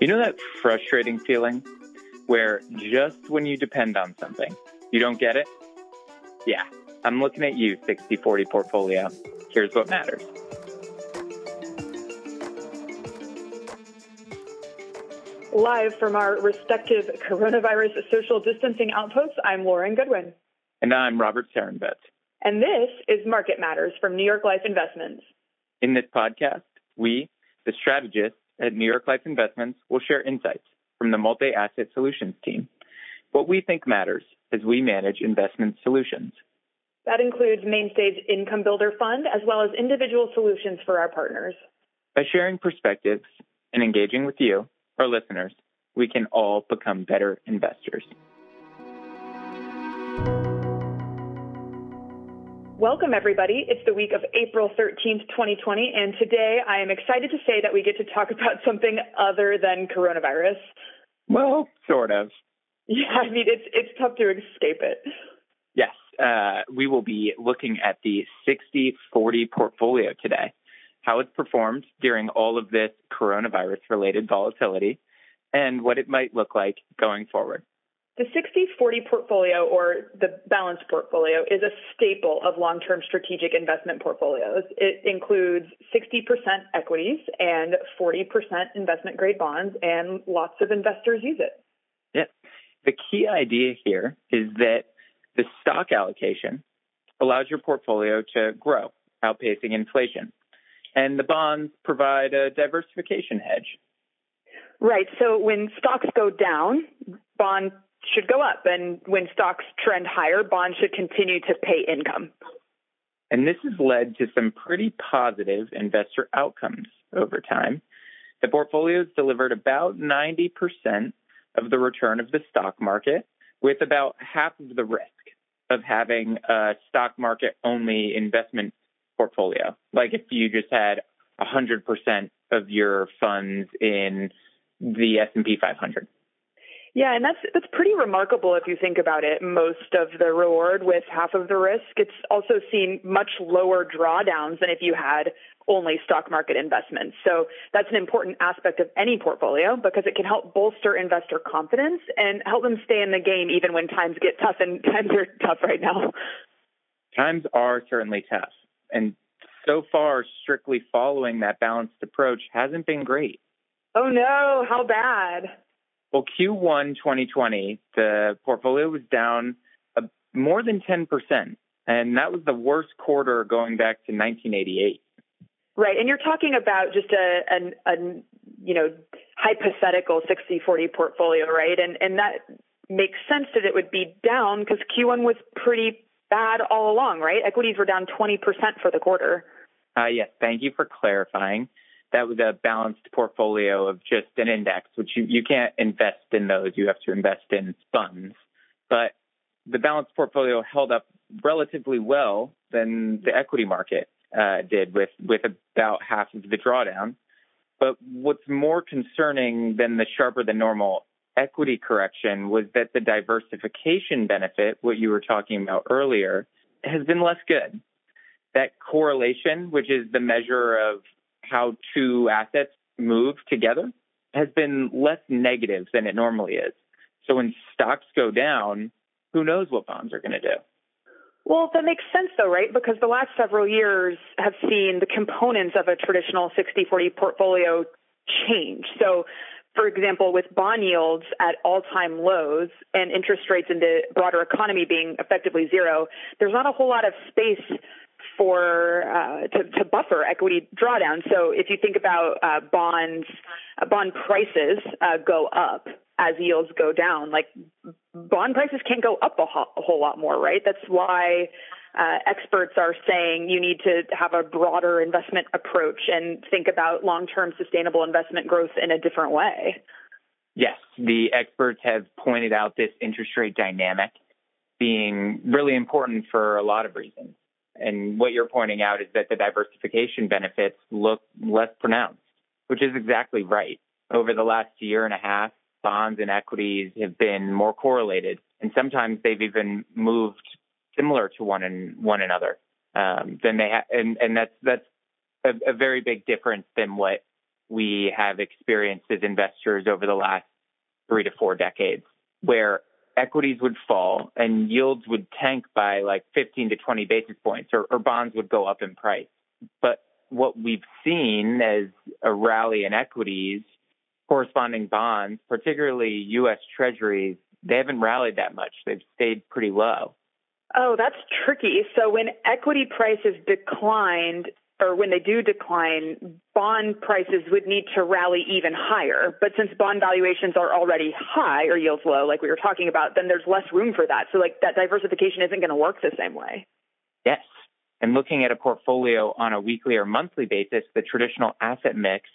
You know that frustrating feeling where just when you depend on something, you don't get it? Yeah, I'm looking at you, 60 40 portfolio. Here's what matters. Live from our respective coronavirus social distancing outposts, I'm Lauren Goodwin. And I'm Robert Sarenbet. And this is Market Matters from New York Life Investments. In this podcast, we, the strategists at New York Life Investments, will share insights from the multi asset solutions team. What we think matters as we manage investment solutions. That includes Mainstay's Income Builder Fund, as well as individual solutions for our partners. By sharing perspectives and engaging with you, our listeners, we can all become better investors. Welcome, everybody. It's the week of April 13th, 2020, and today I am excited to say that we get to talk about something other than coronavirus. Well, sort of. Yeah, I mean, it's, it's tough to escape it. Yes, uh, we will be looking at the 60 40 portfolio today, how it's performed during all of this coronavirus related volatility, and what it might look like going forward. The 60 40 portfolio or the balanced portfolio is a staple of long term strategic investment portfolios. It includes 60% equities and 40% investment grade bonds, and lots of investors use it. Yeah. The key idea here is that the stock allocation allows your portfolio to grow, outpacing inflation. And the bonds provide a diversification hedge. Right. So when stocks go down, bond should go up. And when stocks trend higher, bonds should continue to pay income. And this has led to some pretty positive investor outcomes over time. The portfolio has delivered about 90% of the return of the stock market, with about half of the risk of having a stock market only investment portfolio. Like if you just had 100% of your funds in the S&P 500. Yeah, and that's that's pretty remarkable if you think about it. Most of the reward with half of the risk. It's also seen much lower drawdowns than if you had only stock market investments. So that's an important aspect of any portfolio because it can help bolster investor confidence and help them stay in the game even when times get tough and times are tough right now. Times are certainly tough. And so far strictly following that balanced approach hasn't been great. Oh no, how bad? Well, Q1 2020, the portfolio was down uh, more than 10%. And that was the worst quarter going back to 1988. Right. And you're talking about just a, a, a you know, hypothetical 60-40 portfolio, right? And, and that makes sense that it would be down because Q1 was pretty bad all along, right? Equities were down 20% for the quarter. Uh, yes. Thank you for clarifying that was a balanced portfolio of just an index, which you, you can't invest in those. You have to invest in funds. But the balanced portfolio held up relatively well than the equity market uh, did with, with about half of the drawdown. But what's more concerning than the sharper than normal equity correction was that the diversification benefit, what you were talking about earlier, has been less good. That correlation, which is the measure of how two assets move together has been less negative than it normally is. So when stocks go down, who knows what bonds are going to do? Well, that makes sense though, right? Because the last several years have seen the components of a traditional 60 40 portfolio change. So, for example, with bond yields at all time lows and interest rates in the broader economy being effectively zero, there's not a whole lot of space for uh, to, to, buffer equity drawdown. So if you think about uh, bonds, uh, bond prices uh, go up as yields go down. Like bond prices can't go up a, ho- a whole lot more, right? That's why uh, experts are saying you need to have a broader investment approach and think about long-term sustainable investment growth in a different way. Yes, the experts have pointed out this interest rate dynamic being really important for a lot of reasons. And what you're pointing out is that the diversification benefits look less pronounced, which is exactly right. Over the last year and a half, bonds and equities have been more correlated, and sometimes they've even moved similar to one and one another. Um, than they ha- and and that's that's a, a very big difference than what we have experienced as investors over the last three to four decades, where equities would fall and yields would tank by like 15 to 20 basis points, or, or bonds would go up in price. But what we've seen as a rally in equities, corresponding bonds, particularly U.S. Treasuries, they haven't rallied that much. They've stayed pretty low. Oh, that's tricky. So when equity prices declined, or when they do decline, bond prices would need to rally even higher. But since bond valuations are already high or yields low, like we were talking about, then there's less room for that. So like that diversification isn't going to work the same way. Yes. And looking at a portfolio on a weekly or monthly basis, the traditional asset mix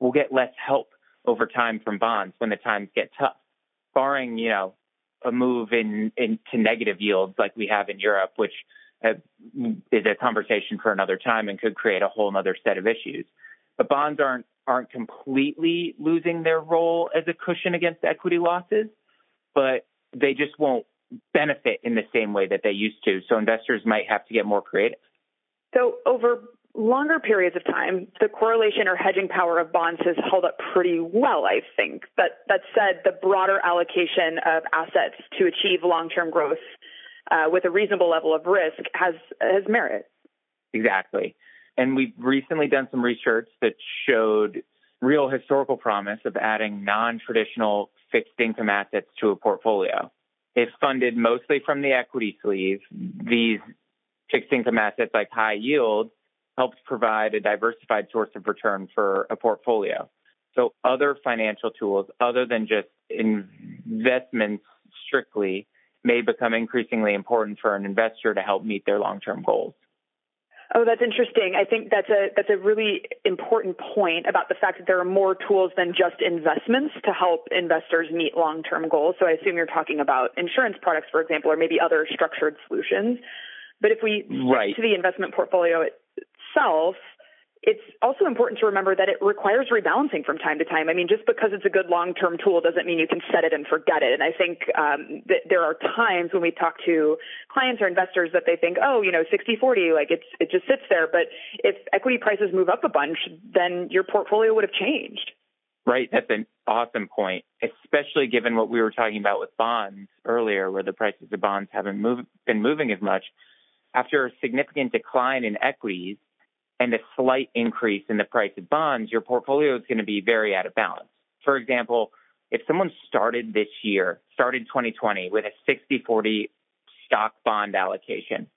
will get less help over time from bonds when the times get tough. Barring, you know, a move in into negative yields like we have in Europe, which uh, is a conversation for another time and could create a whole other set of issues. But bonds aren't aren't completely losing their role as a cushion against equity losses, but they just won't benefit in the same way that they used to. So investors might have to get more creative. So over longer periods of time, the correlation or hedging power of bonds has held up pretty well, I think. But that said, the broader allocation of assets to achieve long-term growth uh, with a reasonable level of risk has has merit. Exactly. And we've recently done some research that showed real historical promise of adding non-traditional fixed income assets to a portfolio. If funded mostly from the equity sleeve, these fixed income assets like high yield helps provide a diversified source of return for a portfolio. So other financial tools other than just investments strictly may become increasingly important for an investor to help meet their long-term goals. Oh, that's interesting. I think that's a that's a really important point about the fact that there are more tools than just investments to help investors meet long-term goals. So I assume you're talking about insurance products, for example, or maybe other structured solutions. But if we right. to the investment portfolio itself, it's also important to remember that it requires rebalancing from time to time. I mean, just because it's a good long term tool doesn't mean you can set it and forget it. And I think um, there are times when we talk to clients or investors that they think, oh, you know, 60 40, like it's, it just sits there. But if equity prices move up a bunch, then your portfolio would have changed. Right. That's an awesome point, especially given what we were talking about with bonds earlier, where the prices of bonds haven't moved, been moving as much. After a significant decline in equities, and a slight increase in the price of bonds, your portfolio is going to be very out of balance. For example, if someone started this year, started 2020 with a 60 40 stock bond allocation,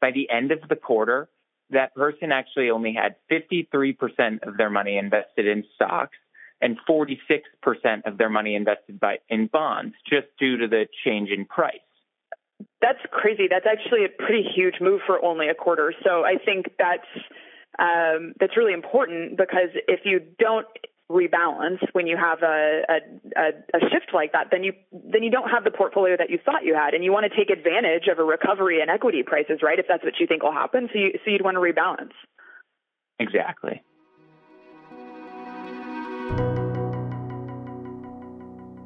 by the end of the quarter, that person actually only had 53% of their money invested in stocks and 46% of their money invested by in bonds just due to the change in price. That's crazy. That's actually a pretty huge move for only a quarter. So I think that's um, that's really important because if you don't rebalance when you have a, a, a, shift like that, then you then you don't have the portfolio that you thought you had, and you want to take advantage of a recovery in equity prices, right? If that's what you think will happen, so you so you'd want to rebalance. Exactly.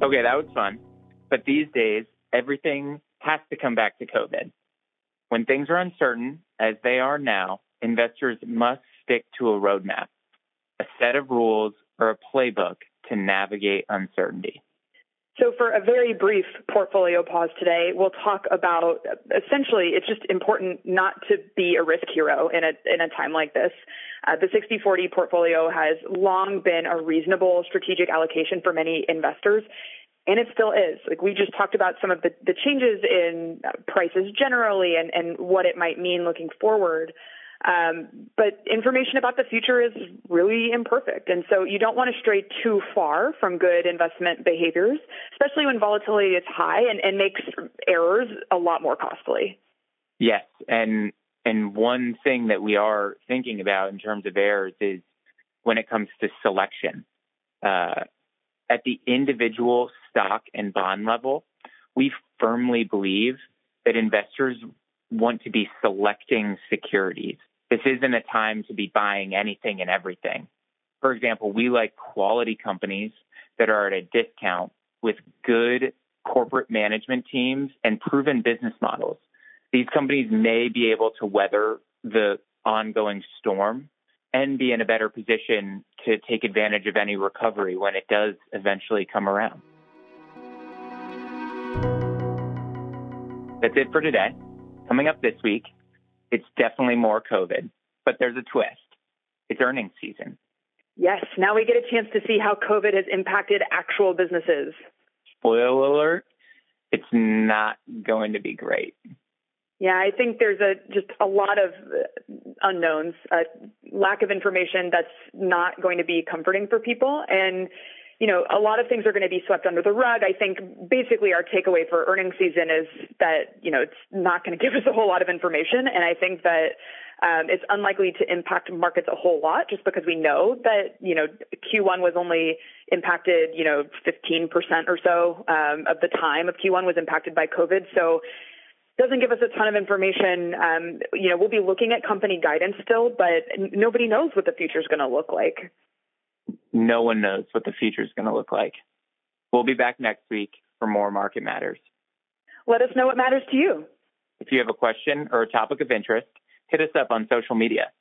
Okay, that was fun. But these days, everything has to come back to COVID. When things are uncertain, as they are now, investors must stick to a roadmap, a set of rules, or a playbook to navigate uncertainty. So, for a very brief portfolio pause today, we'll talk about essentially it's just important not to be a risk hero in a, in a time like this. Uh, the 60 40 portfolio has long been a reasonable strategic allocation for many investors. And it still is. Like we just talked about some of the, the changes in prices generally and, and what it might mean looking forward. Um, but information about the future is really imperfect. And so you don't want to stray too far from good investment behaviors, especially when volatility is high and, and makes errors a lot more costly. Yes. And and one thing that we are thinking about in terms of errors is when it comes to selection. Uh, at the individual stock and bond level, we firmly believe that investors want to be selecting securities this isn't a time to be buying anything and everything. For example, we like quality companies that are at a discount with good corporate management teams and proven business models. These companies may be able to weather the ongoing storm, and be in a better position to take advantage of any recovery when it does eventually come around. That's it for today. Coming up this week, it's definitely more COVID, but there's a twist. It's earnings season. Yes, now we get a chance to see how COVID has impacted actual businesses. Spoiler alert, it's not going to be great. Yeah, I think there's a just a lot of uh, unknowns, a lack of information that's not going to be comforting for people and you know, a lot of things are going to be swept under the rug. I think basically our takeaway for earnings season is that, you know, it's not going to give us a whole lot of information. And I think that um, it's unlikely to impact markets a whole lot just because we know that, you know, Q1 was only impacted, you know, 15% or so um, of the time of Q1 was impacted by COVID. So doesn't give us a ton of information. Um, you know, we'll be looking at company guidance still, but nobody knows what the future is going to look like no one knows what the future is going to look like. We'll be back next week for more Market Matters. Let us know what matters to you. If you have a question or a topic of interest, hit us up on social media.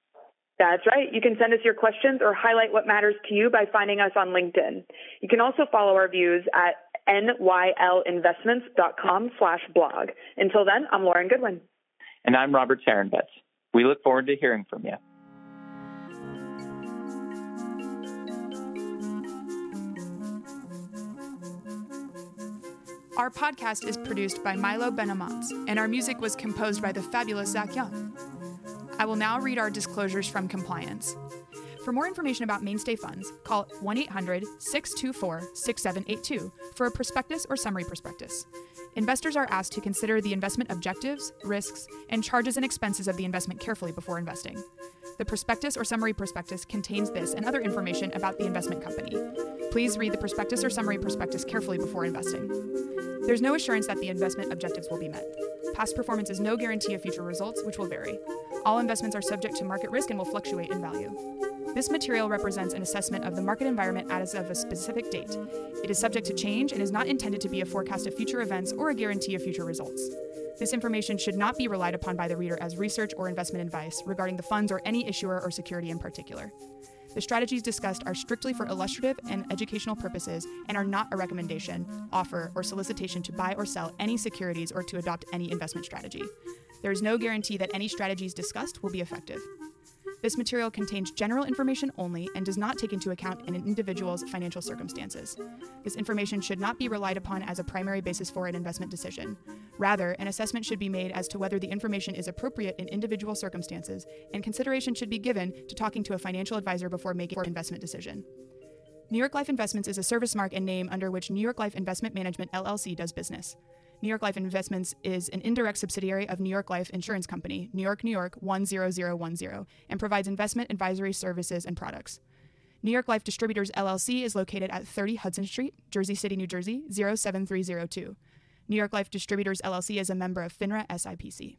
That's right. You can send us your questions or highlight what matters to you by finding us on LinkedIn. You can also follow our views at nylinvestments.com slash blog. Until then, I'm Lauren Goodwin. And I'm Robert Sarenbetz. We look forward to hearing from you. Our podcast is produced by Milo Benamont, and our music was composed by the fabulous Zach Young. I will now read our disclosures from compliance. For more information about mainstay funds, call 1 800 624 6782 for a prospectus or summary prospectus. Investors are asked to consider the investment objectives, risks, and charges and expenses of the investment carefully before investing. The prospectus or summary prospectus contains this and other information about the investment company. Please read the prospectus or summary prospectus carefully before investing. There's no assurance that the investment objectives will be met. Past performance is no guarantee of future results, which will vary. All investments are subject to market risk and will fluctuate in value. This material represents an assessment of the market environment as of a specific date. It is subject to change and is not intended to be a forecast of future events or a guarantee of future results. This information should not be relied upon by the reader as research or investment advice regarding the funds or any issuer or security in particular. The strategies discussed are strictly for illustrative and educational purposes and are not a recommendation, offer, or solicitation to buy or sell any securities or to adopt any investment strategy. There is no guarantee that any strategies discussed will be effective. This material contains general information only and does not take into account an individual's financial circumstances. This information should not be relied upon as a primary basis for an investment decision. Rather, an assessment should be made as to whether the information is appropriate in individual circumstances, and consideration should be given to talking to a financial advisor before making an investment decision. New York Life Investments is a service mark and name under which New York Life Investment Management LLC does business. New York Life Investments is an indirect subsidiary of New York Life Insurance Company, New York, New York 10010, and provides investment advisory services and products. New York Life Distributors LLC is located at 30 Hudson Street, Jersey City, New Jersey 07302. New York Life Distributors LLC is a member of FINRA SIPC.